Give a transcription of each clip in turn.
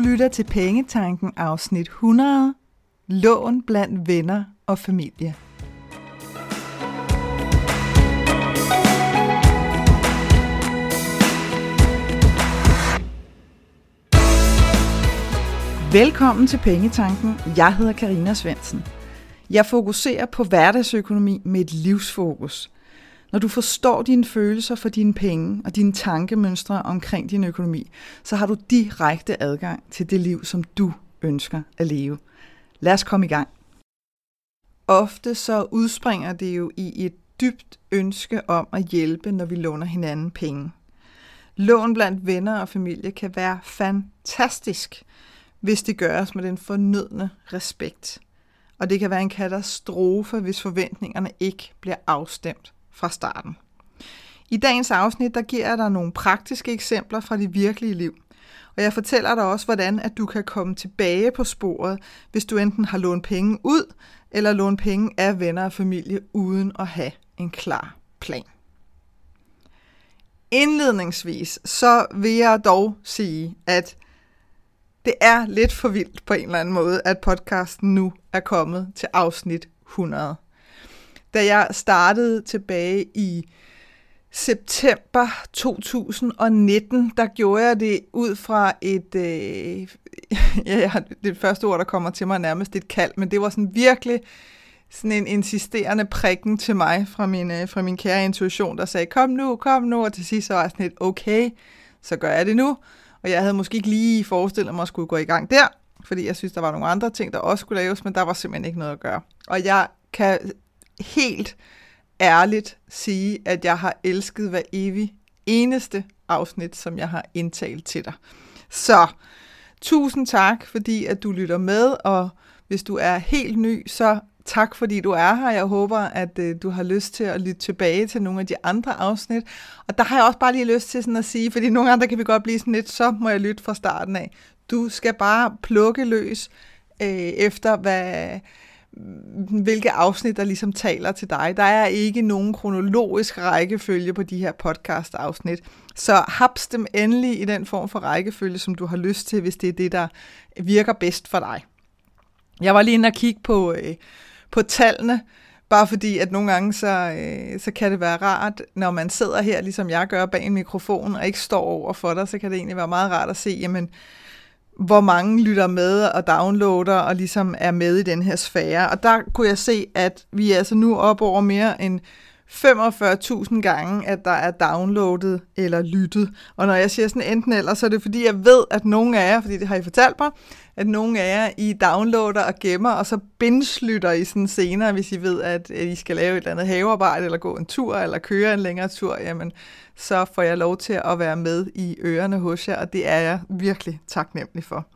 Du lytter til Pengetanken afsnit 100. Lån blandt venner og familie. Velkommen til Pengetanken. Jeg hedder Karina Svensen. Jeg fokuserer på hverdagsøkonomi med et livsfokus. Når du forstår dine følelser for dine penge og dine tankemønstre omkring din økonomi, så har du direkte adgang til det liv, som du ønsker at leve. Lad os komme i gang. Ofte så udspringer det jo i et dybt ønske om at hjælpe, når vi låner hinanden penge. Lån blandt venner og familie kan være fantastisk, hvis det gøres med den fornødne respekt. Og det kan være en katastrofe, hvis forventningerne ikke bliver afstemt fra starten. I dagens afsnit, der giver jeg dig nogle praktiske eksempler fra det virkelige liv. Og jeg fortæller dig også, hvordan at du kan komme tilbage på sporet, hvis du enten har lånt penge ud, eller lånt penge af venner og familie, uden at have en klar plan. Indledningsvis, så vil jeg dog sige, at det er lidt for vildt på en eller anden måde, at podcasten nu er kommet til afsnit 100. Da jeg startede tilbage i september 2019, der gjorde jeg det ud fra et, øh, ja, det første ord, der kommer til mig nærmest et kald, men det var sådan virkelig sådan en insisterende prikken til mig fra min, øh, fra min kære intuition, der sagde, kom nu, kom nu, og til sidst så var jeg sådan lidt, okay, så gør jeg det nu. Og jeg havde måske ikke lige forestillet mig at skulle gå i gang der, fordi jeg synes, der var nogle andre ting, der også skulle laves, men der var simpelthen ikke noget at gøre. Og jeg kan helt ærligt sige, at jeg har elsket hver evig eneste afsnit, som jeg har indtalt til dig. Så tusind tak, fordi at du lytter med, og hvis du er helt ny, så tak fordi du er her. Jeg håber, at øh, du har lyst til at lytte tilbage til nogle af de andre afsnit. Og der har jeg også bare lige lyst til sådan at sige, fordi nogle andre kan vi godt blive sådan lidt, så må jeg lytte fra starten af. Du skal bare plukke løs øh, efter, hvad, hvilke afsnit, der ligesom taler til dig. Der er ikke nogen kronologisk rækkefølge på de her podcast-afsnit. Så haps dem endelig i den form for rækkefølge, som du har lyst til, hvis det er det, der virker bedst for dig. Jeg var lige inde og kigge på, øh, på tallene, bare fordi, at nogle gange, så, øh, så kan det være rart, når man sidder her, ligesom jeg gør, bag en mikrofon, og ikke står over for dig, så kan det egentlig være meget rart at se, jamen, hvor mange lytter med og downloader og ligesom er med i den her sfære. Og der kunne jeg se, at vi er altså nu op over mere end 45.000 gange, at der er downloadet eller lyttet. Og når jeg siger sådan enten eller, så er det fordi, jeg ved, at nogle af jer, fordi det har I fortalt mig, at nogle af jer, I downloader og gemmer, og så binge-lytter I sådan senere, hvis I ved, at I skal lave et eller andet havearbejde, eller gå en tur, eller køre en længere tur, jamen, så får jeg lov til at være med i ørerne hos jer, og det er jeg virkelig taknemmelig for.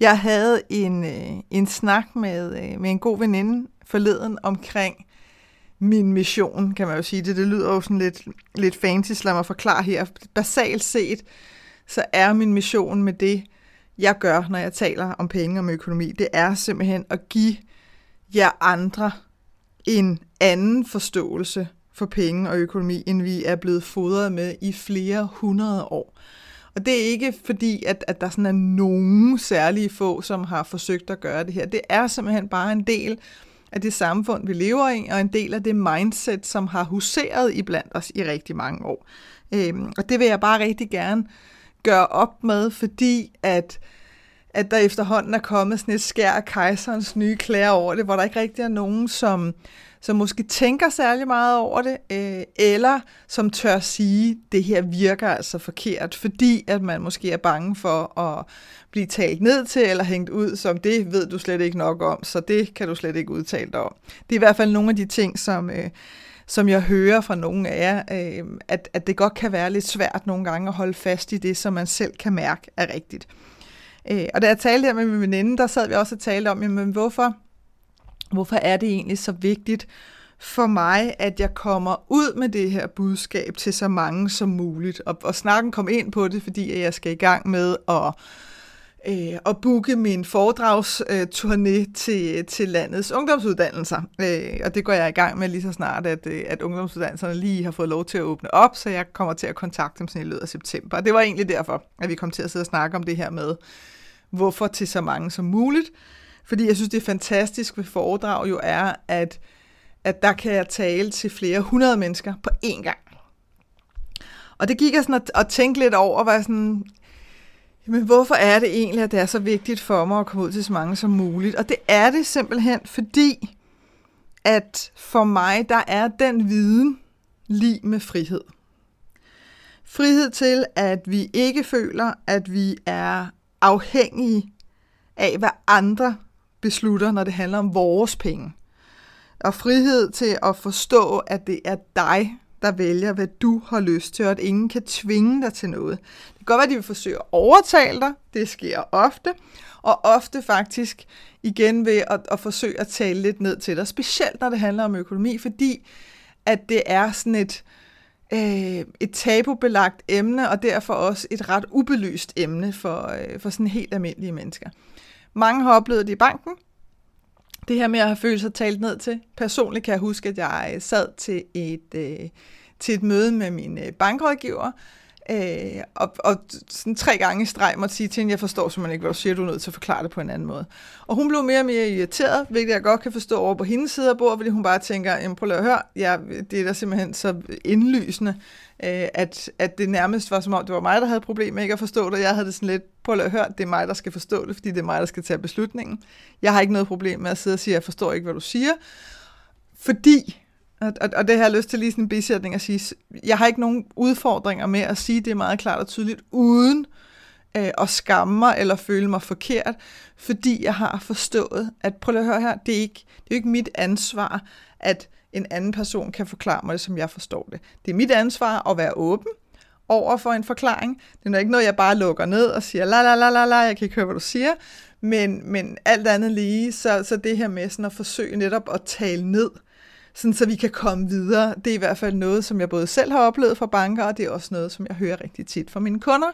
Jeg havde en, øh, en snak med, øh, med en god veninde forleden omkring min mission, kan man jo sige det. Det lyder jo sådan lidt, lidt fancy, lad mig forklare her. Basalt set, så er min mission med det, jeg gør, når jeg taler om penge og om økonomi, det er simpelthen at give jer andre en anden forståelse for penge og økonomi, end vi er blevet fodret med i flere hundrede år. Og det er ikke fordi, at, at der sådan er nogen særlige få, som har forsøgt at gøre det her. Det er simpelthen bare en del af det samfund, vi lever i, og en del af det mindset, som har huseret i blandt os i rigtig mange år. Øhm, og det vil jeg bare rigtig gerne gøre op med, fordi at, at der efterhånden er kommet sådan et skær af kejserens nye klæder over det, hvor der ikke rigtig er nogen, som, som måske tænker særlig meget over det, øh, eller som tør sige, det her virker altså forkert, fordi at man måske er bange for at blive talt ned til eller hængt ud, som det ved du slet ikke nok om, så det kan du slet ikke udtale dig om. Det er i hvert fald nogle af de ting, som, øh, som jeg hører fra nogle af jer, øh, at, at det godt kan være lidt svært nogle gange at holde fast i det, som man selv kan mærke er rigtigt. Øh, og da jeg talte her med min veninde, der sad vi også og talte om, jamen, hvorfor, hvorfor er det egentlig så vigtigt for mig, at jeg kommer ud med det her budskab til så mange som muligt. Og, og snakken kom ind på det, fordi jeg skal i gang med at øh, at booke min foredragsturné øh, til, til landets ungdomsuddannelser. Øh, og det går jeg i gang med lige så snart, at, øh, at ungdomsuddannelserne lige har fået lov til at åbne op, så jeg kommer til at kontakte dem sådan i løbet af september. Og det var egentlig derfor, at vi kom til at sidde og snakke om det her med, hvorfor til så mange som muligt. Fordi jeg synes, det er fantastisk ved foredrag jo er, at, at der kan jeg tale til flere hundrede mennesker på én gang. Og det gik jeg sådan at, at tænke lidt over, var sådan, jamen hvorfor er det egentlig, at det er så vigtigt for mig at komme ud til så mange som muligt? Og det er det simpelthen, fordi at for mig, der er den viden lige med frihed. Frihed til, at vi ikke føler, at vi er afhængige af, hvad andre beslutter, når det handler om vores penge. Og frihed til at forstå, at det er dig, der vælger, hvad du har lyst til, og at ingen kan tvinge dig til noget. Det kan godt være, at de vil forsøge at overtale dig. Det sker ofte. Og ofte faktisk igen ved at, at forsøge at tale lidt ned til dig. Specielt når det handler om økonomi, fordi at det er sådan et, øh, et tabubelagt emne, og derfor også et ret ubelyst emne for, øh, for sådan helt almindelige mennesker. Mange har oplevet det i banken. Det her med at have følt sig talt ned til. Personligt kan jeg huske, at jeg øh, sad til et, øh, til et møde med min øh, bankrådgiver, Øh, og, og sådan tre gange i streg måtte sige til hende, jeg forstår simpelthen ikke, hvad du siger, du er nødt til at forklare det på en anden måde. Og hun blev mere og mere irriteret, hvilket jeg godt kan forstå over på hendes side af bordet, fordi hun bare tænker, jamen prøv at høre, ja, det er da simpelthen så indlysende, øh, at, at det nærmest var som om, det var mig, der havde problemer med ikke at forstå det. Jeg havde det sådan lidt, prøv at høre, det er mig, der skal forstå det, fordi det er mig, der skal tage beslutningen. Jeg har ikke noget problem med at sidde og sige, jeg forstår ikke, hvad du siger, fordi og, og, og det har jeg lyst til lige sådan en bisætning at sige, jeg har ikke nogen udfordringer med at sige det meget klart og tydeligt, uden øh, at skamme mig eller føle mig forkert, fordi jeg har forstået, at prøv at høre her, det er ikke, det er ikke mit ansvar, at en anden person kan forklare mig det, som jeg forstår det. Det er mit ansvar at være åben over for en forklaring. Det er ikke noget, jeg bare lukker ned og siger, la la la la la, jeg kan ikke høre, hvad du siger, men, men alt andet lige, så, så det her med sådan at forsøge netop at tale ned, sådan så vi kan komme videre. Det er i hvert fald noget, som jeg både selv har oplevet fra banker, og det er også noget, som jeg hører rigtig tit fra mine kunder,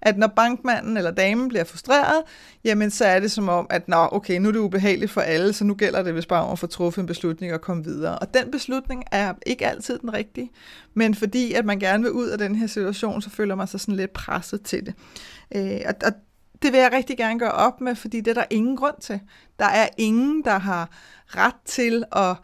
at når bankmanden eller damen bliver frustreret, jamen så er det som om, at nå, okay, nu er det ubehageligt for alle, så nu gælder det hvis bare om at få truffet en beslutning og komme videre. Og den beslutning er ikke altid den rigtige, men fordi at man gerne vil ud af den her situation, så føler man sig sådan lidt presset til det. Øh, og, og det vil jeg rigtig gerne gøre op med, fordi det er der ingen grund til. Der er ingen, der har ret til at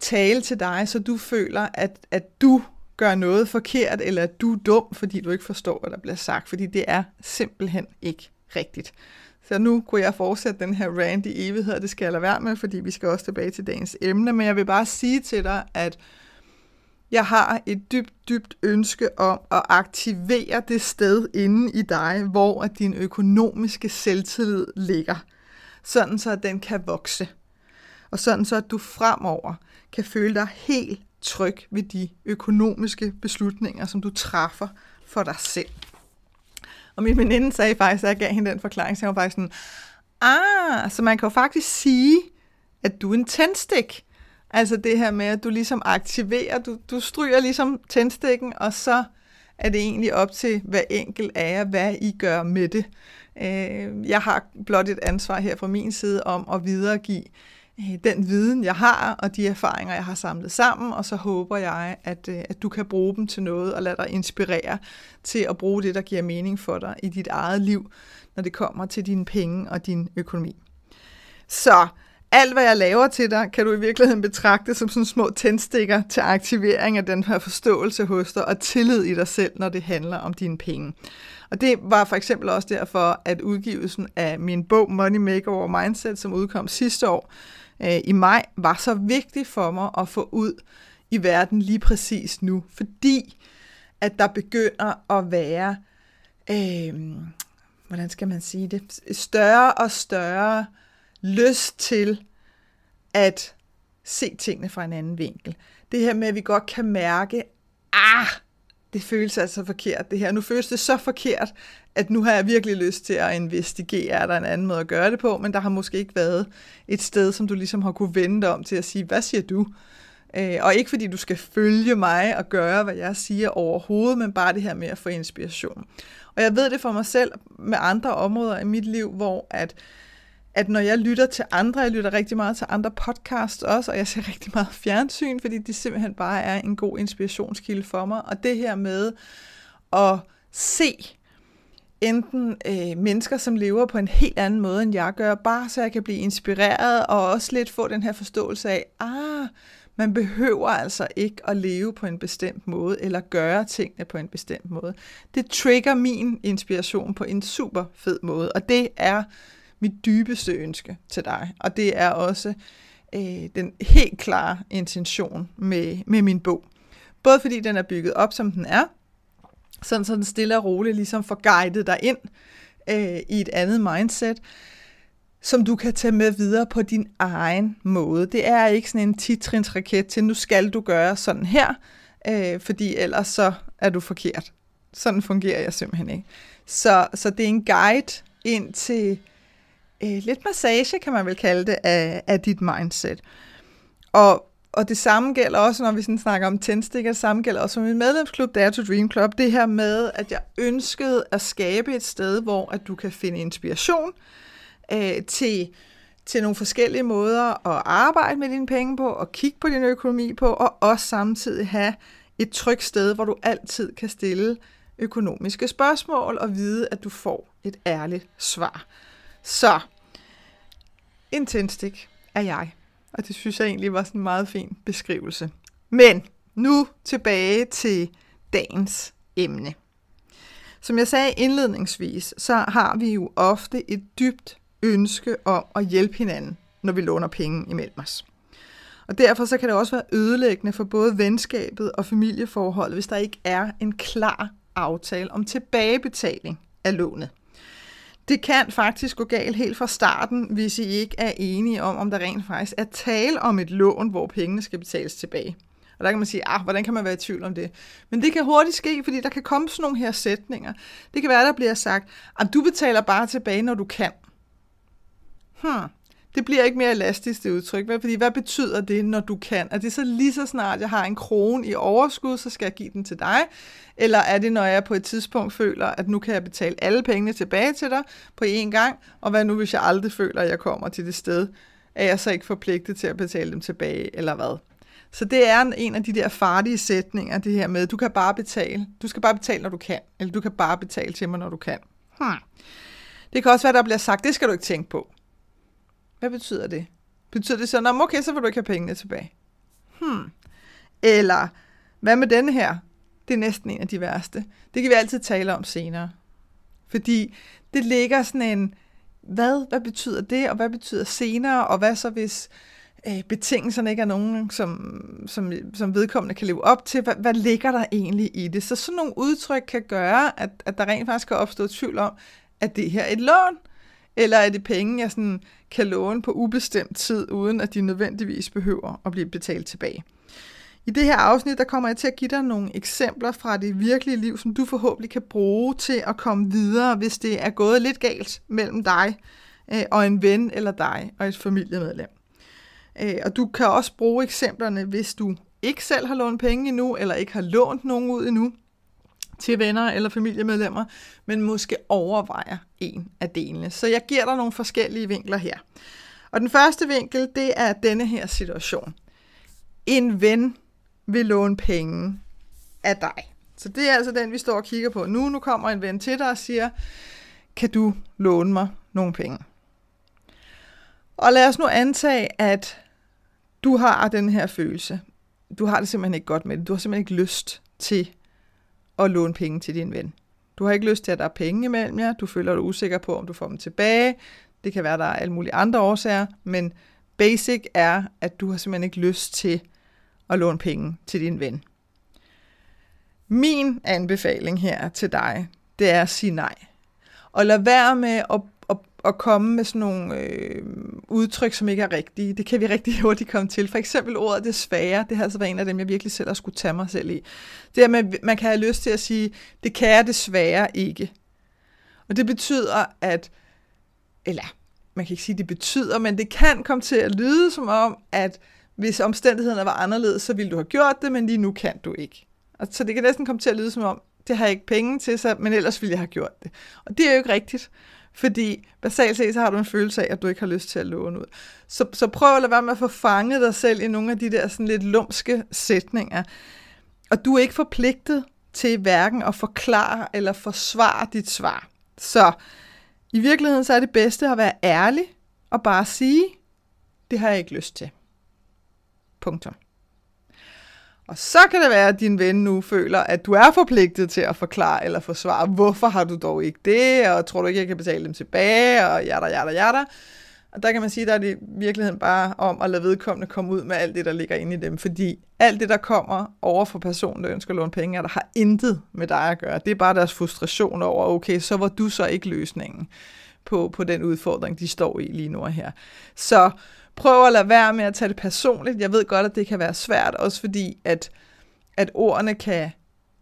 tale til dig, så du føler, at, at du gør noget forkert, eller at du er dum, fordi du ikke forstår, hvad der bliver sagt, fordi det er simpelthen ikke rigtigt. Så nu kunne jeg fortsætte den her rant i evighed, og det skal jeg lade være med, fordi vi skal også tilbage til dagens emne, men jeg vil bare sige til dig, at jeg har et dybt, dybt ønske om at aktivere det sted inde i dig, hvor at din økonomiske selvtillid ligger, sådan så at den kan vokse. Og sådan så at du fremover kan føle dig helt tryg ved de økonomiske beslutninger, som du træffer for dig selv. Og min veninde sagde faktisk, at jeg gav hende den forklaring, så jeg var faktisk sådan, ah, så man kan jo faktisk sige, at du er en tændstik. Altså det her med, at du ligesom aktiverer, du, du stryger ligesom tændstikken, og så er det egentlig op til hver enkelt af jer, hvad I gør med det. Øh, jeg har blot et ansvar her fra min side om at videregive Øh, den viden, jeg har, og de erfaringer, jeg har samlet sammen, og så håber jeg, at, øh, at du kan bruge dem til noget, og lade dig inspirere til at bruge det, der giver mening for dig i dit eget liv, når det kommer til dine penge og din økonomi. Så alt, hvad jeg laver til dig, kan du i virkeligheden betragte som sådan små tændstikker til aktivering af den her forståelse hos dig, og tillid i dig selv, når det handler om dine penge. Og det var for eksempel også derfor, at udgivelsen af min bog Money Makeover Mindset, som udkom sidste år, øh, i maj, var så vigtig for mig at få ud i verden lige præcis nu, fordi at der begynder at være, øh, hvordan skal man sige det, større og større lyst til at se tingene fra en anden vinkel. Det her med, at vi godt kan mærke, ah, det føles altså forkert det her. Nu føles det så forkert, at nu har jeg virkelig lyst til at investigere, er der en anden måde at gøre det på, men der har måske ikke været et sted, som du ligesom har kunne vende om til at sige, hvad siger du? Øh, og ikke fordi du skal følge mig og gøre, hvad jeg siger overhovedet, men bare det her med at få inspiration. Og jeg ved det for mig selv med andre områder i mit liv, hvor at at når jeg lytter til andre, jeg lytter rigtig meget til andre podcasts også, og jeg ser rigtig meget fjernsyn, fordi det simpelthen bare er en god inspirationskilde for mig. Og det her med at se enten øh, mennesker, som lever på en helt anden måde, end jeg gør, bare så jeg kan blive inspireret, og også lidt få den her forståelse af, ah, man behøver altså ikke at leve på en bestemt måde, eller gøre tingene på en bestemt måde. Det trigger min inspiration på en super fed måde, og det er mit dybeste ønske til dig. Og det er også øh, den helt klare intention med, med min bog. Både fordi den er bygget op, som den er, sådan så den stille og roligt ligesom får guidet dig ind øh, i et andet mindset, som du kan tage med videre på din egen måde. Det er ikke sådan en titrins raket til, nu skal du gøre sådan her, øh, fordi ellers så er du forkert. Sådan fungerer jeg simpelthen ikke. Så, så det er en guide ind til øh, lidt massage, kan man vel kalde det, af, af dit mindset. Og, og det samme gælder også, når vi sådan snakker om tændstikker, det samme gælder også for min medlemsklub, Dare to Dream Club, det her med, at jeg ønskede at skabe et sted, hvor at du kan finde inspiration øh, til, til nogle forskellige måder at arbejde med dine penge på, og kigge på din økonomi på, og også samtidig have et trygt sted, hvor du altid kan stille økonomiske spørgsmål og vide, at du får et ærligt svar. Så, en tændstik er jeg. Og det synes jeg egentlig var sådan en meget fin beskrivelse. Men nu tilbage til dagens emne. Som jeg sagde indledningsvis, så har vi jo ofte et dybt ønske om at hjælpe hinanden, når vi låner penge imellem os. Og derfor så kan det også være ødelæggende for både venskabet og familieforholdet, hvis der ikke er en klar aftale om tilbagebetaling af lånet. Det kan faktisk gå galt helt fra starten, hvis I ikke er enige om, om der rent faktisk er tale om et lån, hvor pengene skal betales tilbage. Og der kan man sige, ah, hvordan kan man være i tvivl om det? Men det kan hurtigt ske, fordi der kan komme sådan nogle her sætninger. Det kan være, der bliver sagt, at du betaler bare tilbage, når du kan. Hmm. Det bliver ikke mere elastisk, det udtryk. Fordi hvad betyder det, når du kan? Er det så lige så snart, jeg har en krone i overskud, så skal jeg give den til dig? Eller er det, når jeg på et tidspunkt føler, at nu kan jeg betale alle pengene tilbage til dig på én gang? Og hvad nu, hvis jeg aldrig føler, at jeg kommer til det sted? Er jeg så ikke forpligtet til at betale dem tilbage, eller hvad? Så det er en af de der farlige sætninger, det her med, du kan bare betale. Du skal bare betale, når du kan. Eller du kan bare betale til mig, når du kan. Hmm. Det kan også være, der bliver sagt, det skal du ikke tænke på. Hvad betyder det? Betyder det så, at okay, så får du ikke have pengene tilbage? Hmm. Eller, hvad med denne her? Det er næsten en af de værste. Det kan vi altid tale om senere. Fordi det ligger sådan en, hvad, hvad betyder det, og hvad betyder senere, og hvad så hvis øh, betingelserne ikke er nogen, som, som, som vedkommende kan leve op til, hvad, hvad ligger der egentlig i det? Så sådan nogle udtryk kan gøre, at, at der rent faktisk kan opstå tvivl om, at det her er et lån, eller er det penge, jeg sådan kan låne på ubestemt tid, uden at de nødvendigvis behøver at blive betalt tilbage. I det her afsnit, der kommer jeg til at give dig nogle eksempler fra det virkelige liv, som du forhåbentlig kan bruge til at komme videre, hvis det er gået lidt galt mellem dig øh, og en ven eller dig og et familiemedlem. Øh, og du kan også bruge eksemplerne, hvis du ikke selv har lånt penge endnu, eller ikke har lånt nogen ud endnu, til venner eller familiemedlemmer, men måske overvejer en af delene. Så jeg giver dig nogle forskellige vinkler her. Og den første vinkel, det er denne her situation. En ven vil låne penge af dig. Så det er altså den, vi står og kigger på nu. Nu kommer en ven til dig og siger, kan du låne mig nogle penge? Og lad os nu antage, at du har den her følelse. Du har det simpelthen ikke godt med det. Du har simpelthen ikke lyst til at låne penge til din ven. Du har ikke lyst til, at der er penge imellem jer. Du føler dig usikker på, om du får dem tilbage. Det kan være, at der er alle mulige andre årsager, men basic er, at du har simpelthen ikke lyst til at låne penge til din ven. Min anbefaling her til dig, det er at sige nej. Og lad være med at at komme med sådan nogle øh, udtryk, som ikke er rigtige. Det kan vi rigtig hurtigt komme til. For eksempel ordet desværre, det har altså været en af dem, jeg virkelig selv har skulle tage mig selv i. Det er, med, man kan have lyst til at sige, det kan jeg desværre ikke. Og det betyder, at, eller man kan ikke sige, det betyder, men det kan komme til at lyde som om, at hvis omstændighederne var anderledes, så ville du have gjort det, men lige nu kan du ikke. Og så det kan næsten komme til at lyde som om, det har jeg ikke penge til, så, men ellers ville jeg have gjort det. Og det er jo ikke rigtigt. Fordi basalt set, så har du en følelse af, at du ikke har lyst til at låne ud. Så, så prøv at lade være med at få fanget dig selv i nogle af de der sådan lidt lumske sætninger. Og du er ikke forpligtet til hverken at forklare eller forsvare dit svar. Så i virkeligheden så er det bedste at være ærlig og bare sige, det har jeg ikke lyst til. Punktum. Og så kan det være, at din ven nu føler, at du er forpligtet til at forklare eller forsvare, hvorfor har du dog ikke det, og tror du ikke, jeg kan betale dem tilbage, og jada, jada, jada. Og der kan man sige, at der er det i virkeligheden bare om at lade vedkommende komme ud med alt det, der ligger inde i dem. Fordi alt det, der kommer over for personen, der ønsker at låne penge, der har intet med dig at gøre. Det er bare deres frustration over, okay, så var du så ikke løsningen på, på den udfordring, de står i lige nu og her. Så prøv at lade være med at tage det personligt. Jeg ved godt, at det kan være svært, også fordi, at, at ordene kan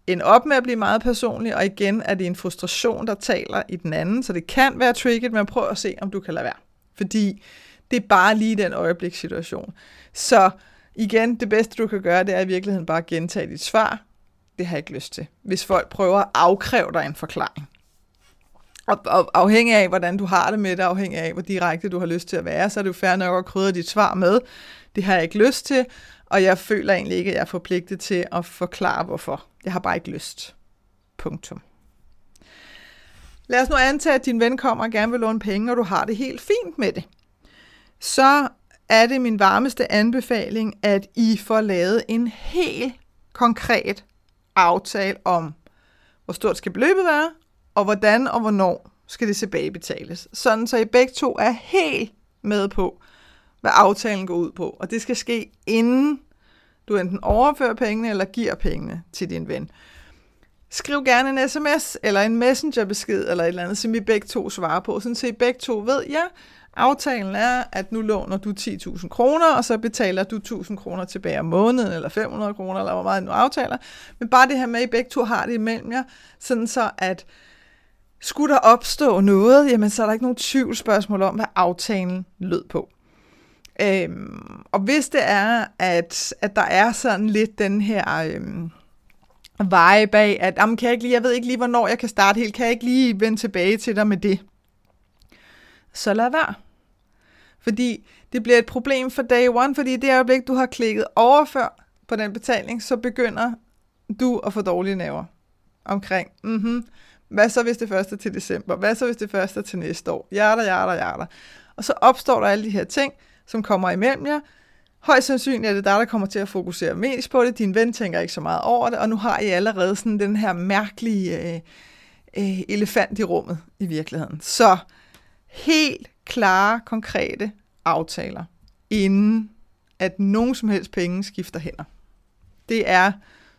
ende op med at blive meget personlige, og igen er det en frustration, der taler i den anden, så det kan være tricket, men prøv at se, om du kan lade være. Fordi det er bare lige den øjeblikssituation. Så igen, det bedste du kan gøre, det er i virkeligheden bare at gentage dit svar. Det har jeg ikke lyst til. Hvis folk prøver at afkræve dig en forklaring. Og, og afhængig af, hvordan du har det med det, afhængig af, hvor direkte du har lyst til at være, så er det jo fair nok at krydre dit svar med. Det har jeg ikke lyst til, og jeg føler egentlig ikke, at jeg er forpligtet til at forklare, hvorfor. Jeg har bare ikke lyst. Punktum. Lad os nu antage, at din ven kommer og gerne vil låne penge, og du har det helt fint med det. Så er det min varmeste anbefaling, at I får lavet en helt konkret aftale om, hvor stort skal beløbet være, og hvordan og hvornår skal det tilbagebetales. Sådan så I begge to er helt med på, hvad aftalen går ud på. Og det skal ske inden du enten overfører pengene eller giver pengene til din ven. Skriv gerne en sms eller en messengerbesked eller et eller andet, som I begge to svarer på, sådan I begge to ved, ja, aftalen er, at nu låner du 10.000 kroner, og så betaler du 1.000 kroner tilbage om måneden, eller 500 kroner, eller hvor meget du aftaler. Men bare det her med, at I begge to har det imellem jer, sådan så at skulle der opstå noget, jamen så er der ikke nogen tvivlsspørgsmål om, hvad aftalen lød på. Øhm, og hvis det er, at, at der er sådan lidt den her øhm, veje bag, at jamen, kan jeg, ikke lige, jeg ved ikke lige, hvornår jeg kan starte helt, kan jeg ikke lige vende tilbage til dig med det, så lad være. Fordi det bliver et problem for day one, fordi det øjeblik, du har klikket overfør på den betaling, så begynder du at få dårlige nerver omkring, mm-hmm, hvad så hvis det første til december? Hvad så hvis det første til næste år? Hjerter, hjerter, hjerter. Og så opstår der alle de her ting, som kommer imellem jer. Højst sandsynligt er det dig, der kommer til at fokusere mest på det. Din ven tænker ikke så meget over det, og nu har I allerede sådan den her mærkelige øh, øh, elefant i rummet i virkeligheden. Så helt klare, konkrete aftaler, inden at nogen som helst penge skifter hænder. Det er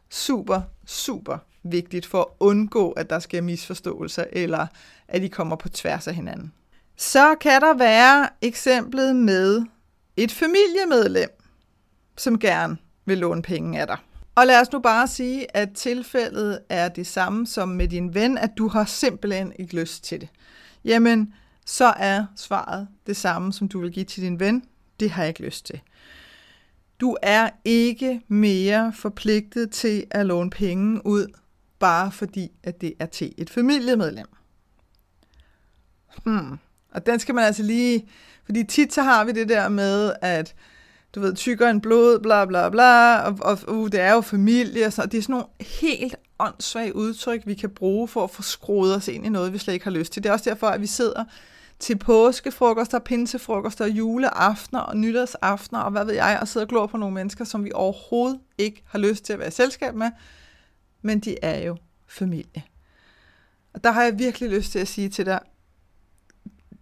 super, super vigtigt for at undgå, at der sker misforståelser, eller at de kommer på tværs af hinanden. Så kan der være eksemplet med et familiemedlem, som gerne vil låne penge af dig. Og lad os nu bare sige, at tilfældet er det samme som med din ven, at du har simpelthen ikke lyst til det. Jamen, så er svaret det samme, som du vil give til din ven. Det har jeg ikke lyst til. Du er ikke mere forpligtet til at låne penge ud, bare fordi, at det er til et familiemedlem. Hmm. Og den skal man altså lige... Fordi tit så har vi det der med, at du ved, tykker en blod, bla bla bla, og, og uh, det er jo familie, og så. Det er sådan nogle helt åndssvage udtryk, vi kan bruge for at få skruet os ind i noget, vi slet ikke har lyst til. Det er også derfor, at vi sidder til påskefrokoster, pinsefrokoster, juleaftener og nytårsaftener, og hvad ved jeg, og sidder og glor på nogle mennesker, som vi overhovedet ikke har lyst til at være i selskab med, men de er jo familie. Og der har jeg virkelig lyst til at sige til dig,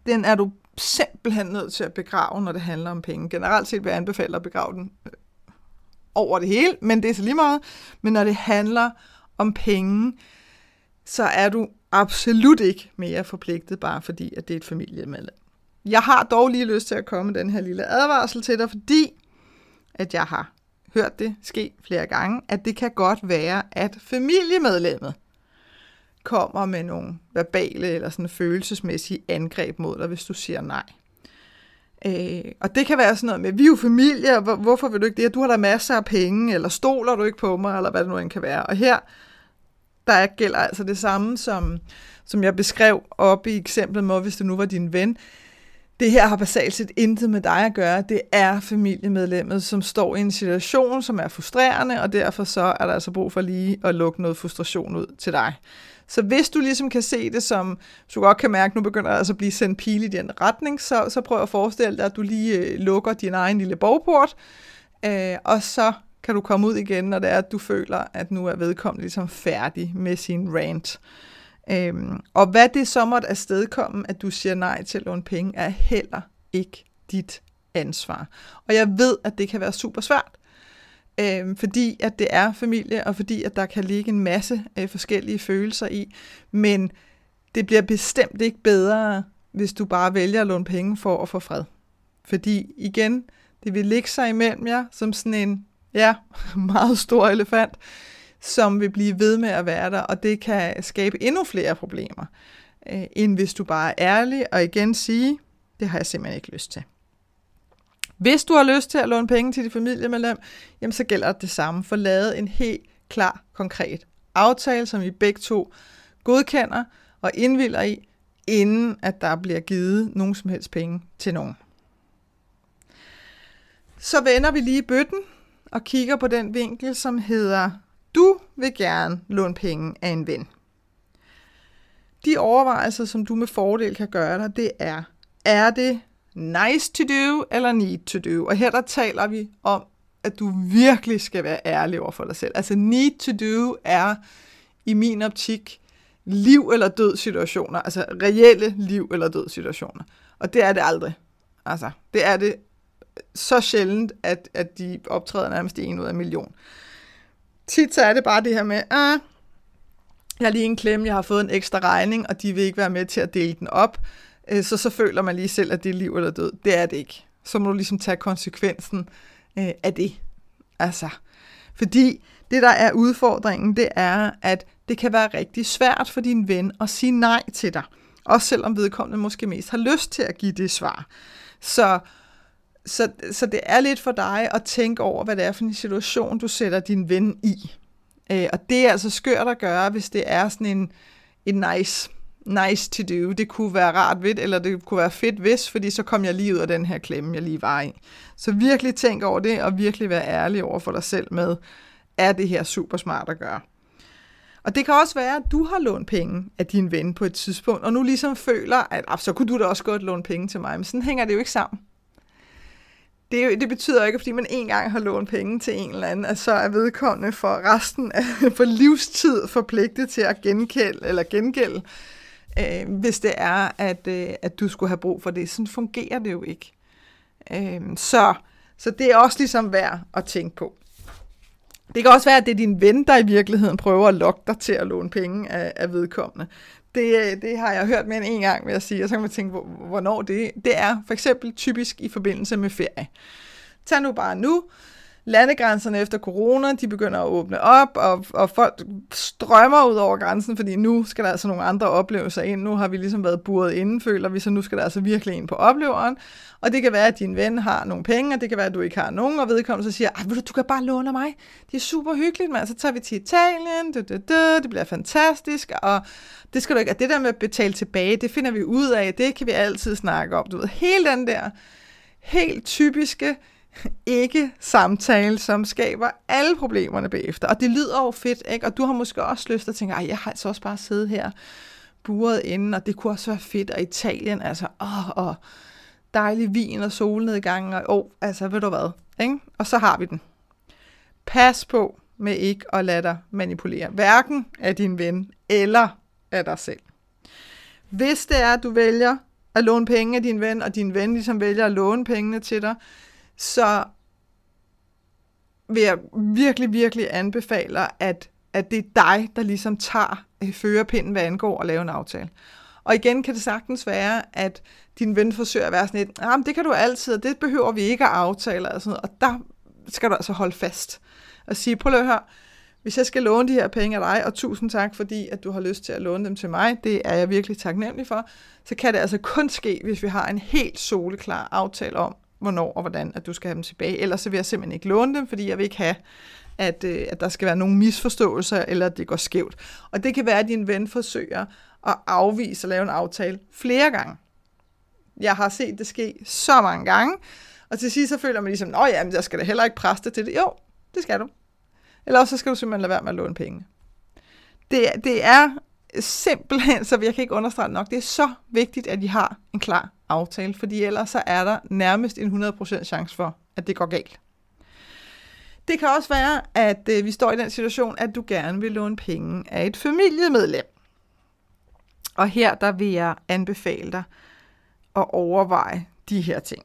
den er du simpelthen nødt til at begrave, når det handler om penge. Generelt set vil jeg anbefale at begrave den øh, over det hele, men det er så lige meget. Men når det handler om penge, så er du absolut ikke mere forpligtet, bare fordi at det er et familiemedlem. Jeg har dog lige lyst til at komme med den her lille advarsel til dig, fordi at jeg har hørt det ske flere gange, at det kan godt være, at familiemedlemmet kommer med nogle verbale eller sådan følelsesmæssige angreb mod dig, hvis du siger nej. Øh, og det kan være sådan noget med, vi er jo familie, og hvorfor vil du ikke det? Du har da masser af penge, eller stoler du ikke på mig, eller hvad det nu end kan være. Og her, der gælder altså det samme, som, som jeg beskrev op i eksemplet med, hvis det nu var din ven det her har basalt set intet med dig at gøre. Det er familiemedlemmet, som står i en situation, som er frustrerende, og derfor så er der altså brug for lige at lukke noget frustration ud til dig. Så hvis du ligesom kan se det som, du godt kan mærke, nu begynder der altså at blive sendt pil i den retning, så, så prøv at forestille dig, at du lige øh, lukker din egen lille bogport, øh, og så kan du komme ud igen, når det er, at du føler, at nu er vedkommende ligesom færdig med sin rant. Øhm, og hvad det så måtte afstedkomme, at du siger nej til at låne penge, er heller ikke dit ansvar. Og jeg ved, at det kan være super svært, øhm, fordi at det er familie, og fordi at der kan ligge en masse øh, forskellige følelser i. Men det bliver bestemt ikke bedre, hvis du bare vælger at låne penge for at få fred. Fordi igen, det vil ligge sig imellem jer som sådan en, ja, meget stor elefant, som vil blive ved med at være der, og det kan skabe endnu flere problemer, øh, end hvis du bare er ærlig og igen sige, det har jeg simpelthen ikke lyst til. Hvis du har lyst til at låne penge til dit familiemedlem, jamen så gælder det det samme. For lavet en helt klar, konkret aftale, som vi begge to godkender og indvilder i, inden at der bliver givet nogen som helst penge til nogen. Så vender vi lige bøtten og kigger på den vinkel, som hedder du vil gerne låne penge af en ven. De overvejelser, som du med fordel kan gøre dig, det er, er det nice to do eller need to do? Og her der taler vi om, at du virkelig skal være ærlig over for dig selv. Altså need to do er i min optik liv eller død situationer, altså reelle liv eller død situationer. Og det er det aldrig. Altså, det er det så sjældent, at, at de optræder nærmest en ud af en million tit så er det bare det her med, ah, jeg har lige en klemme, jeg har fået en ekstra regning, og de vil ikke være med til at dele den op. Øh, så så føler man lige selv, at det er liv eller død. Det er det ikke. Så må du ligesom tage konsekvensen øh, af det. Altså, fordi det, der er udfordringen, det er, at det kan være rigtig svært for din ven at sige nej til dig. Også selvom vedkommende måske mest har lyst til at give det svar. Så så, så det er lidt for dig at tænke over, hvad det er for en situation, du sætter din ven i. Øh, og det er altså skørt at gøre, hvis det er sådan en, en nice, nice to do. Det kunne være rart ved, eller det kunne være fedt hvis, fordi så kom jeg lige ud af den her klemme, jeg lige var i. Så virkelig tænk over det, og virkelig være ærlig over for dig selv med, er det her super smart at gøre. Og det kan også være, at du har lånt penge af din ven på et tidspunkt, og nu ligesom føler, at ah, så kunne du da også godt låne penge til mig, men sådan hænger det jo ikke sammen det, det betyder ikke, fordi man en gang har lånt penge til en eller anden, at så er vedkommende for resten af for livstid forpligtet til at genkælde eller gengælde, øh, hvis det er, at, øh, at du skulle have brug for det. Sådan fungerer det jo ikke. Øh, så, så det er også ligesom værd at tænke på. Det kan også være, at det er din ven, der i virkeligheden prøver at lokke dig til at låne penge af, af vedkommende. Det, øh, det har jeg hørt mere end en gang, vil jeg sige, og så kan man tænke, hvornår det Det er for eksempel typisk i forbindelse med ferie. Tag nu bare nu, landegrænserne efter corona, de begynder at åbne op, og, og folk strømmer ud over grænsen, fordi nu skal der altså nogle andre oplevelser ind. Nu har vi ligesom været buret inden, føler vi, så nu skal der altså virkelig ind på opleveren. Og det kan være, at din ven har nogle penge, og det kan være, at du ikke har nogen, og vedkommende så siger, at du, du kan bare låne mig. Det er super hyggeligt, men så tager vi til Italien, du, du, du, det bliver fantastisk, og det skal du ikke, og det der med at betale tilbage, det finder vi ud af, det kan vi altid snakke om. Du ved, hele den der helt typiske, ikke samtale, som skaber alle problemerne bagefter. Og det lyder jo fedt, ikke? Og du har måske også lyst til at tænke, jeg har altså også bare siddet her buret inden, og det kunne også være fedt, og Italien, altså, åh, og dejlig vin og solnedgang, og åh, altså, ved du hvad, ikke? Og så har vi den. Pas på med ikke at lade dig manipulere, hverken af din ven eller af dig selv. Hvis det er, at du vælger at låne penge af din ven, og din ven ligesom vælger at låne pengene til dig, så vil jeg virkelig, virkelig anbefale, at, at det er dig, der ligesom tager øh, førerpinden, hvad angår at lave en aftale. Og igen kan det sagtens være, at din ven forsøger at være sådan lidt, ah, det kan du altid, og det behøver vi ikke at aftale, og, sådan noget. og der skal du altså holde fast og sige, prøv at høre, hvis jeg skal låne de her penge af dig, og tusind tak, fordi at du har lyst til at låne dem til mig, det er jeg virkelig taknemmelig for, så kan det altså kun ske, hvis vi har en helt soleklar aftale om, hvornår og hvordan, at du skal have dem tilbage. Ellers så vil jeg simpelthen ikke låne dem, fordi jeg vil ikke have, at, øh, at der skal være nogle misforståelser, eller at det går skævt. Og det kan være, at din ven forsøger at afvise at lave en aftale flere gange. Jeg har set det ske så mange gange, og til sidst så føler man ligesom, at ja, jeg skal da heller ikke præste til det. Jo, det skal du. Eller også så skal du simpelthen lade være med at låne penge. Det, det er simpelthen, så jeg kan ikke understrege nok, det er så vigtigt, at I har en klar aftale, fordi ellers så er der nærmest en 100% chance for, at det går galt. Det kan også være, at øh, vi står i den situation, at du gerne vil låne penge af et familiemedlem. Og her der vil jeg anbefale dig at overveje de her ting.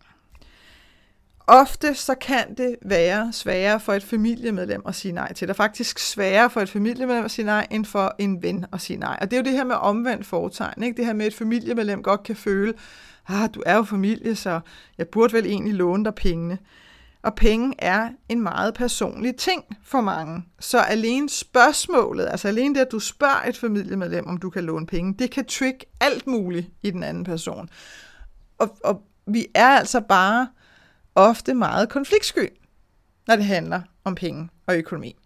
Ofte så kan det være sværere for et familiemedlem at sige nej til. Det er faktisk sværere for et familiemedlem at sige nej, end for en ven at sige nej. Og det er jo det her med omvendt foretegn. Ikke? Det her med, at et familiemedlem godt kan føle, ah, du er jo familie, så jeg burde vel egentlig låne dig pengene. Og penge er en meget personlig ting for mange. Så alene spørgsmålet, altså alene det, at du spørger et familiemedlem, om du kan låne penge, det kan trick alt muligt i den anden person. Og, og vi er altså bare ofte meget konfliktsky, når det handler om penge og økonomi.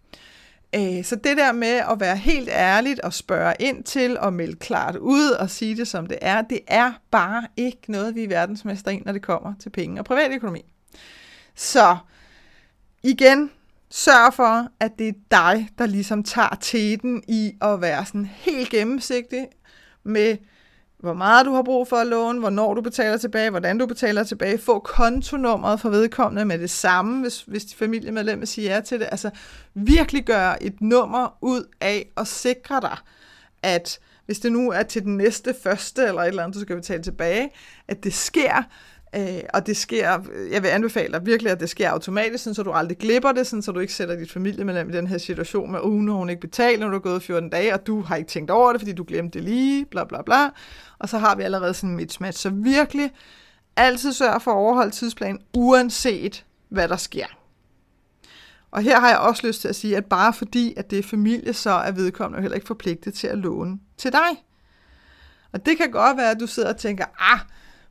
Øh, så det der med at være helt ærligt og spørge ind til og melde klart ud og sige det som det er, det er bare ikke noget, vi er verdensmester i, når det kommer til penge og privatøkonomi. Så igen, sørg for, at det er dig, der ligesom tager teten i at være sådan helt gennemsigtig med hvor meget du har brug for at låne, hvornår du betaler tilbage, hvordan du betaler tilbage, få kontonummeret for vedkommende med det samme, hvis, hvis familiemedlemmer siger ja til det. Altså virkelig gøre et nummer ud af at sikre dig, at hvis det nu er til den næste første eller et eller andet, du skal betale tilbage, at det sker, Øh, og det sker, jeg vil anbefale dig virkelig, at det sker automatisk, så du aldrig glipper det, så du ikke sætter dit familiemedlem i den her situation med, uh, nu hun ikke betalt, når du er gået 14 dage, og du har ikke tænkt over det, fordi du glemte det lige, bla bla bla. Og så har vi allerede sådan en mismatch. Så virkelig altid sørg for at overholde tidsplanen, uanset hvad der sker. Og her har jeg også lyst til at sige, at bare fordi, at det er familie, så er vedkommende heller ikke forpligtet til at låne til dig. Og det kan godt være, at du sidder og tænker, ah,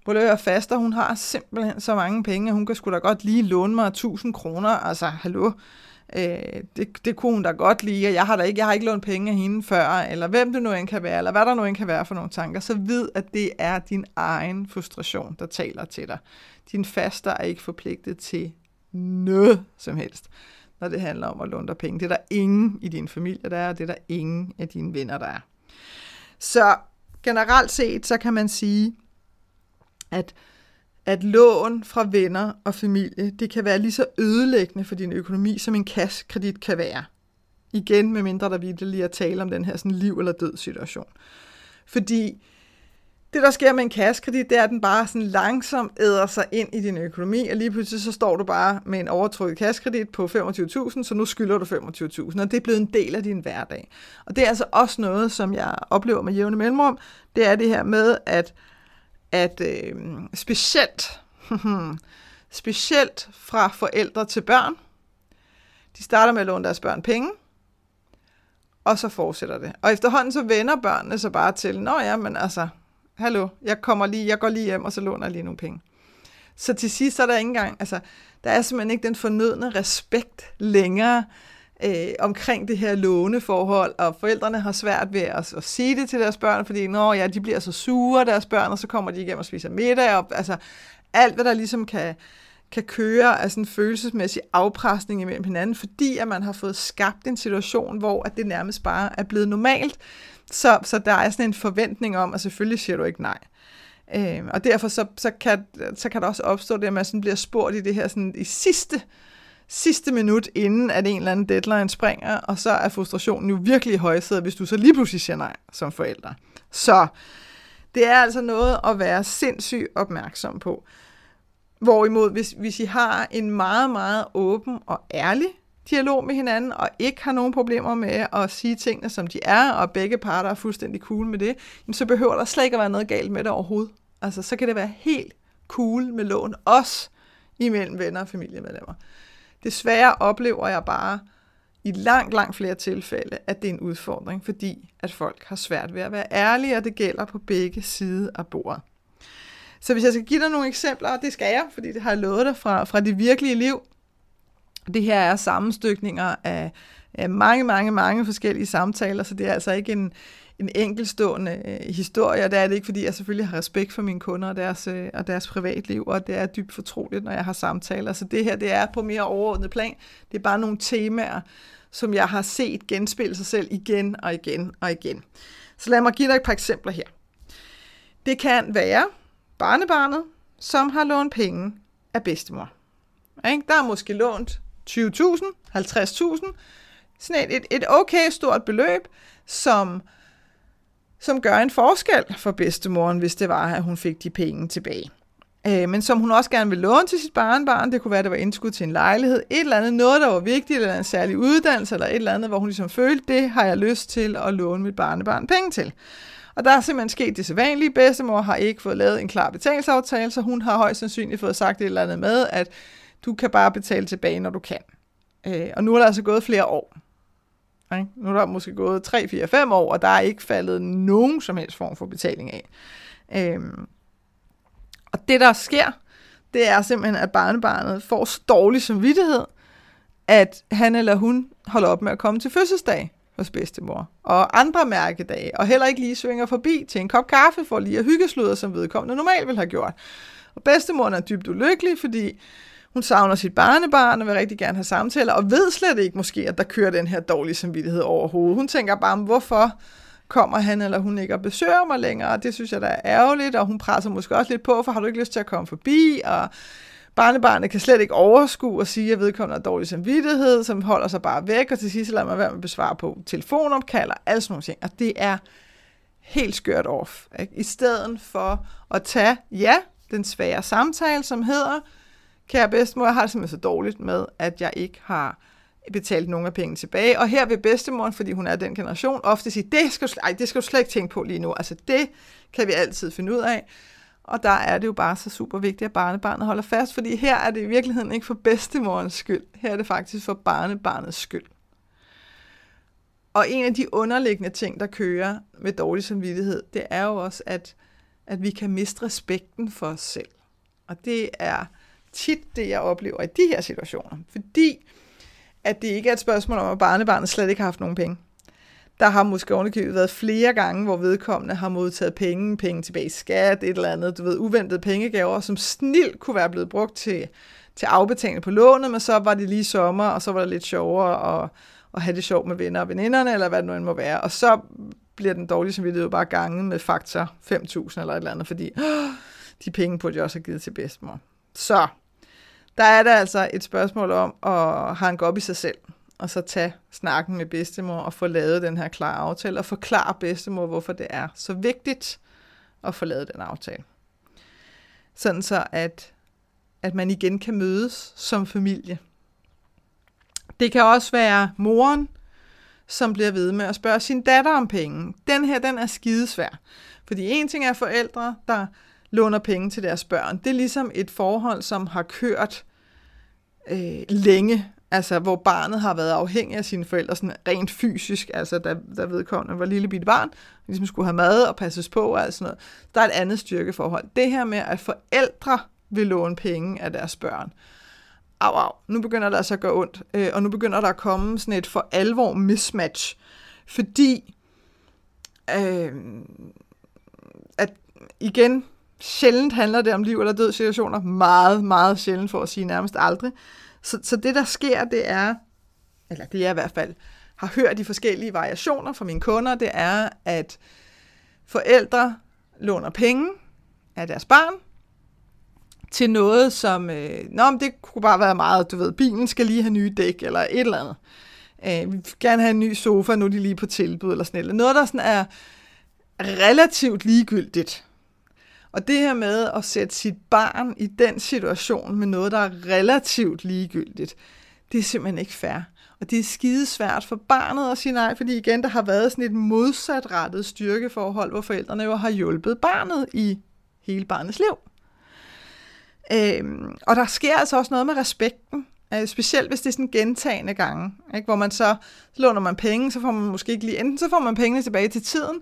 Boløger Faster, hun har simpelthen så mange penge, at hun kan sgu da godt lige låne mig 1000 kroner. Altså, hallo, øh, det, det kunne hun da godt lide, og jeg har, da ikke, jeg har ikke lånt penge af hende før, eller hvem det nu end kan være, eller hvad der nu end kan være for nogle tanker, så vid, at det er din egen frustration, der taler til dig. Din faster er ikke forpligtet til noget som helst, når det handler om at låne dig penge. Det er der ingen i din familie, der er, og det er der ingen af dine venner, der er. Så generelt set, så kan man sige, at, at lån fra venner og familie, det kan være lige så ødelæggende for din økonomi, som en kassekredit kan være. Igen, med mindre der virkelig lige at tale om den her sådan liv eller død situation. Fordi det, der sker med en kassekredit, det er, at den bare sådan langsomt æder sig ind i din økonomi, og lige pludselig så står du bare med en overtrykket kassekredit på 25.000, så nu skylder du 25.000, og det er blevet en del af din hverdag. Og det er altså også noget, som jeg oplever med jævne mellemrum, det er det her med, at at øh, specielt, specielt fra forældre til børn, de starter med at låne deres børn penge, og så fortsætter det. Og efterhånden så vender børnene så bare til, nå ja, men altså, hallo, jeg kommer lige, jeg går lige hjem, og så låner jeg lige nogle penge. Så til sidst så er der ikke engang, altså, der er simpelthen ikke den fornødne respekt længere øh, omkring det her låneforhold, og forældrene har svært ved at, at sige det til deres børn, fordi Nå, ja, de bliver så sure, deres børn, og så kommer de igennem og spiser middag, og altså alt, hvad der ligesom kan, kan køre af sådan en følelsesmæssig afpresning imellem hinanden, fordi at man har fået skabt en situation, hvor at det nærmest bare er blevet normalt. Så, så der er sådan en forventning om, at selvfølgelig siger du ikke nej. Øh, og derfor så, så, kan, så kan der også opstå det, at man sådan bliver spurgt i det her sådan, i sidste sidste minut, inden at en eller anden deadline springer, og så er frustrationen jo virkelig højsædet, hvis du så lige pludselig siger nej som forælder. Så det er altså noget at være sindssygt opmærksom på. Hvorimod, hvis, hvis I har en meget, meget åben og ærlig dialog med hinanden, og ikke har nogen problemer med at sige tingene, som de er, og begge parter er fuldstændig cool med det, så behøver der slet ikke at være noget galt med det overhovedet. Altså, så kan det være helt cool med lån, også imellem venner og familiemedlemmer. Desværre oplever jeg bare i langt, langt flere tilfælde, at det er en udfordring, fordi at folk har svært ved at være ærlige, og det gælder på begge sider af bordet. Så hvis jeg skal give dig nogle eksempler, og det skal jeg, fordi det har jeg lovet dig fra, fra det virkelige liv, det her er sammenstykninger af, af mange, mange, mange forskellige samtaler, så det er altså ikke en, en enkelstående øh, historie, og det er det ikke, fordi jeg selvfølgelig har respekt for mine kunder og deres, øh, og deres privatliv, og det er dybt fortroligt, når jeg har samtaler. Så det her, det er på mere overordnet plan. Det er bare nogle temaer, som jeg har set genspille sig selv igen og igen og igen. Så lad mig give dig et par eksempler her. Det kan være barnebarnet, som har lånt penge af bedstemor. Der er måske lånt 20.000, 50.000, sådan et, et okay stort beløb, som som gør en forskel for bedstemoren, hvis det var, at hun fik de penge tilbage. Øh, men som hun også gerne vil låne til sit barnbarn. Det kunne være, at det var indskud til en lejlighed. Et eller andet, noget, der var vigtigt, eller en særlig uddannelse, eller et eller andet, hvor hun ligesom følte, det har jeg lyst til at låne mit barnebarn penge til. Og der er simpelthen sket det sædvanlige. Bedstemor har ikke fået lavet en klar betalingsaftale, så hun har højst sandsynligt fået sagt et eller andet med, at du kan bare betale tilbage, når du kan. Øh, og nu er der altså gået flere år. Ikke? Nu er der måske gået 3, 4, 5 år, og der er ikke faldet nogen som helst form for betaling af. Øhm, og det, der sker, det er simpelthen, at barnebarnet får så dårlig samvittighed, at han eller hun holder op med at komme til fødselsdag hos bedstemor, og andre mærkedage, og heller ikke lige svinger forbi til en kop kaffe for lige at hyggesluder, som vedkommende normalt vil have gjort. Og bedstemoren er dybt ulykkelig, fordi hun savner sit barnebarn og vil rigtig gerne have samtaler, og ved slet ikke måske, at der kører den her dårlige samvittighed over hovedet. Hun tænker bare, hvorfor kommer han eller hun ikke og besøger mig længere, og det synes jeg, da er ærgerligt, og hun presser måske også lidt på, for har du ikke lyst til at komme forbi, og barnebarnet kan slet ikke overskue og sige, at vedkommende har dårlig samvittighed, som holder sig bare væk, og til sidst lader man være med at besvare på telefonopkald og alle sådan nogle ting. Og det er helt skørt off. Ikke? I stedet for at tage, ja, den svære samtale, som hedder, kære bedstemor, jeg har det simpelthen så dårligt med, at jeg ikke har betalt nogen af pengene tilbage. Og her vil bedstemoren, fordi hun er den generation, ofte sige, det skal, du, ej, det skal du slet ikke tænke på lige nu. Altså det kan vi altid finde ud af. Og der er det jo bare så super vigtigt, at barnebarnet holder fast, fordi her er det i virkeligheden ikke for bedstemorens skyld. Her er det faktisk for barnebarnets skyld. Og en af de underliggende ting, der kører med dårlig samvittighed, det er jo også, at, at vi kan miste respekten for os selv. Og det er tit det, jeg oplever i de her situationer. Fordi at det ikke er et spørgsmål om, at barnebarnet slet ikke har haft nogen penge. Der har måske ovenikøbet været flere gange, hvor vedkommende har modtaget penge, penge tilbage i skat, et eller andet, du ved, uventede pengegaver, som snilt kunne være blevet brugt til, til afbetaling på lånet, men så var det lige sommer, og så var det lidt sjovere at, at have det sjovt med venner og veninderne, eller hvad det nu end må være. Og så bliver den dårlige samvittighed bare gange med faktor 5.000 eller et eller andet, fordi de penge burde jeg også have givet til bedstemor. Så der er der altså et spørgsmål om at hanke op i sig selv, og så tage snakken med bedstemor og få lavet den her klare aftale, og forklare bedstemor, hvorfor det er så vigtigt at få lavet den aftale. Sådan så, at, at man igen kan mødes som familie. Det kan også være moren, som bliver ved med at spørge sin datter om penge. Den her, den er skidesvær. Fordi en ting er forældre, der låner penge til deres børn. Det er ligesom et forhold, som har kørt øh, længe, altså hvor barnet har været afhængig af sine forældre sådan rent fysisk, altså da, da vedkommende var lille bitte barn, ligesom skulle have mad og passes på og alt sådan noget. Der er et andet styrkeforhold. Det her med, at forældre vil låne penge af deres børn. Au, au, nu begynder det altså at gå ondt, øh, og nu begynder der at komme sådan et for alvor mismatch, fordi øh, at igen, sjældent handler det om liv eller død situationer. Meget, meget sjældent for at sige nærmest aldrig. Så, så det, der sker, det er, eller det er i hvert fald har hørt de forskellige variationer fra mine kunder, det er, at forældre låner penge af deres barn til noget, som, øh, nå, men det kunne bare være meget, du ved, bilen skal lige have nye dæk, eller et eller andet. Øh, vi vil gerne have en ny sofa, nu er de lige på tilbud, eller sådan noget. Noget, der sådan er relativt ligegyldigt. Og det her med at sætte sit barn i den situation med noget, der er relativt ligegyldigt, det er simpelthen ikke fair. Og det er skide svært for barnet at sige nej, fordi igen, der har været sådan et modsatrettet styrkeforhold, hvor forældrene jo har hjulpet barnet i hele barnets liv. Øhm, og der sker altså også noget med respekten, øh, specielt hvis det er sådan gentagende gange, ikke? hvor man så, så låner man penge, så får man måske ikke lige, enten så får man pengene tilbage til tiden,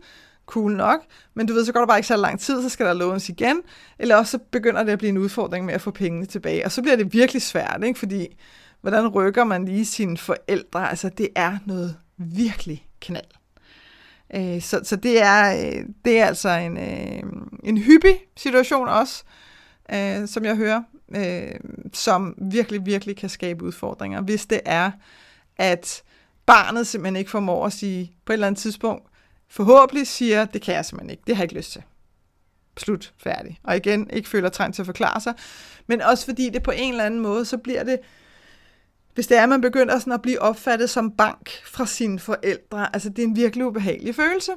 cool nok, men du ved, så går der bare ikke så lang tid, så skal der lånes igen, eller også så begynder det at blive en udfordring med at få pengene tilbage, og så bliver det virkelig svært, ikke? fordi hvordan rykker man lige sine forældre? Altså, det er noget virkelig knald. Øh, så, så det er, øh, det er altså en, øh, en hyppig situation også, øh, som jeg hører, øh, som virkelig, virkelig kan skabe udfordringer, hvis det er, at barnet simpelthen ikke formår at sige på et eller andet tidspunkt, forhåbentlig siger, det kan jeg simpelthen ikke, det har jeg ikke lyst til. Slut, færdig. Og igen, ikke føler trang til at forklare sig, men også fordi det på en eller anden måde, så bliver det, hvis det er, at man begynder sådan at blive opfattet som bank fra sine forældre, altså det er en virkelig ubehagelig følelse.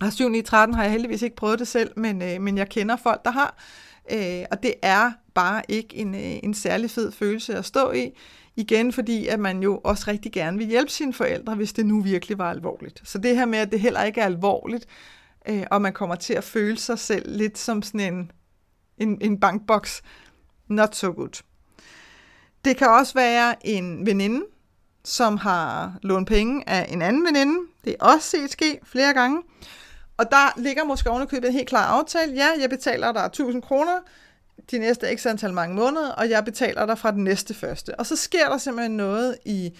Og 7 i 13 har jeg heldigvis ikke prøvet det selv, men, øh, men jeg kender folk, der har. Øh, og det er bare ikke en, øh, en særlig fed følelse at stå i. Igen fordi, at man jo også rigtig gerne vil hjælpe sine forældre, hvis det nu virkelig var alvorligt. Så det her med, at det heller ikke er alvorligt, øh, og man kommer til at føle sig selv lidt som sådan en, en, en bankboks, not so good. Det kan også være en veninde, som har lånt penge af en anden veninde. Det er også set ske flere gange. Og der ligger måske ovenikøbet en helt klar aftale. Ja, jeg betaler dig 1000 kroner de næste x antal mange måneder, og jeg betaler dig fra den næste første. Og så sker der simpelthen noget i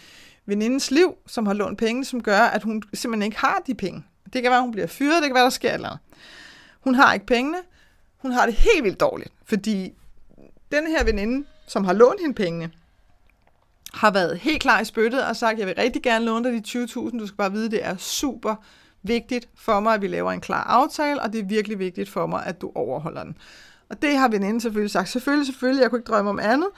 venindens liv, som har lånt penge, som gør, at hun simpelthen ikke har de penge. Det kan være, hun bliver fyret, det kan være, der sker eller. Hun har ikke pengene. Hun har det helt vildt dårligt, fordi den her veninde, som har lånt hende pengene, har været helt klar i spyttet og sagt, jeg vil rigtig gerne låne dig de 20.000, du skal bare vide, det er super vigtigt for mig, at vi laver en klar aftale, og det er virkelig vigtigt for mig, at du overholder den. Og det har veninden selvfølgelig sagt, selvfølgelig, selvfølgelig, jeg kunne ikke drømme om andet.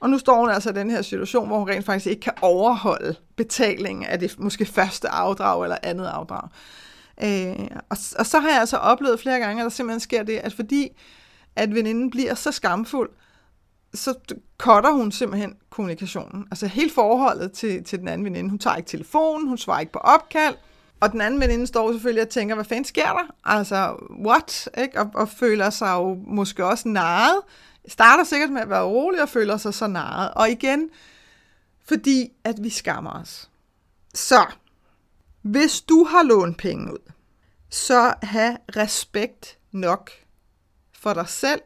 Og nu står hun altså i den her situation, hvor hun rent faktisk ikke kan overholde betalingen af det måske første afdrag eller andet afdrag. Øh, og, og så har jeg altså oplevet flere gange, at der simpelthen sker det, at fordi at veninden bliver så skamfuld, så cutter hun simpelthen kommunikationen. Altså hele forholdet til, til den anden veninde. Hun tager ikke telefonen, hun svarer ikke på opkald, og den anden veninde står selvfølgelig og tænker, hvad fanden sker der? Altså, what? Ikke? Og, og føler sig jo måske også narret. Starter sikkert med at være rolig og føler sig så narret. Og igen, fordi at vi skammer os. Så, hvis du har lånt penge ud, så have respekt nok for dig selv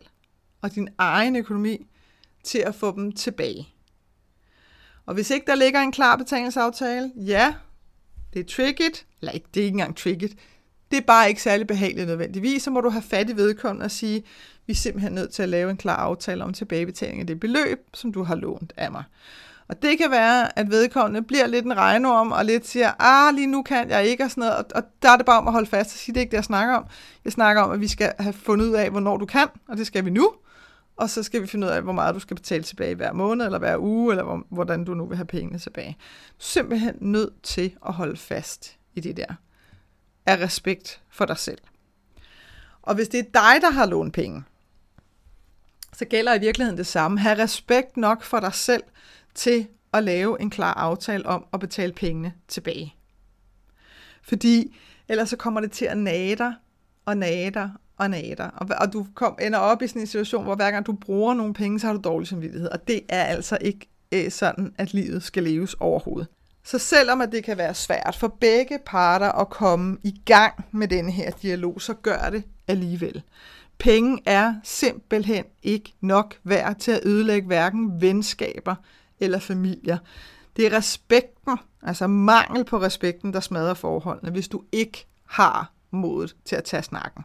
og din egen økonomi til at få dem tilbage. Og hvis ikke der ligger en klar betalingsaftale, ja, det er tricket, eller ikke, det er ikke engang tricket, det er bare ikke særlig behageligt nødvendigvis, så må du have fat i vedkommende og sige, vi er simpelthen nødt til at lave en klar aftale om tilbagebetaling af det beløb, som du har lånt af mig. Og det kan være, at vedkommende bliver lidt en regnorm, og lidt siger, ah, lige nu kan jeg ikke, og sådan noget. Og, og der er det bare om at holde fast og sige, det er ikke det, jeg snakker om. Jeg snakker om, at vi skal have fundet ud af, hvornår du kan, og det skal vi nu. Og så skal vi finde ud af, hvor meget du skal betale tilbage hver måned, eller hver uge, eller hvordan du nu vil have pengene tilbage. Du er simpelthen nødt til at holde fast i det der. Af respekt for dig selv. Og hvis det er dig, der har lånt penge, så gælder i virkeligheden det samme. Ha' respekt nok for dig selv til at lave en klar aftale om at betale pengene tilbage. Fordi ellers så kommer det til at nage dig og nage dig og nage dig. Og, og du kom, ender op i sådan en situation, hvor hver gang du bruger nogle penge, så har du dårlig samvittighed. Og det er altså ikke øh, sådan, at livet skal leves overhovedet. Så selvom at det kan være svært for begge parter at komme i gang med den her dialog, så gør det alligevel. Penge er simpelthen ikke nok værd til at ødelægge hverken venskaber eller familier. Det er respekten, altså mangel på respekten, der smadrer forholdene, hvis du ikke har modet til at tage snakken.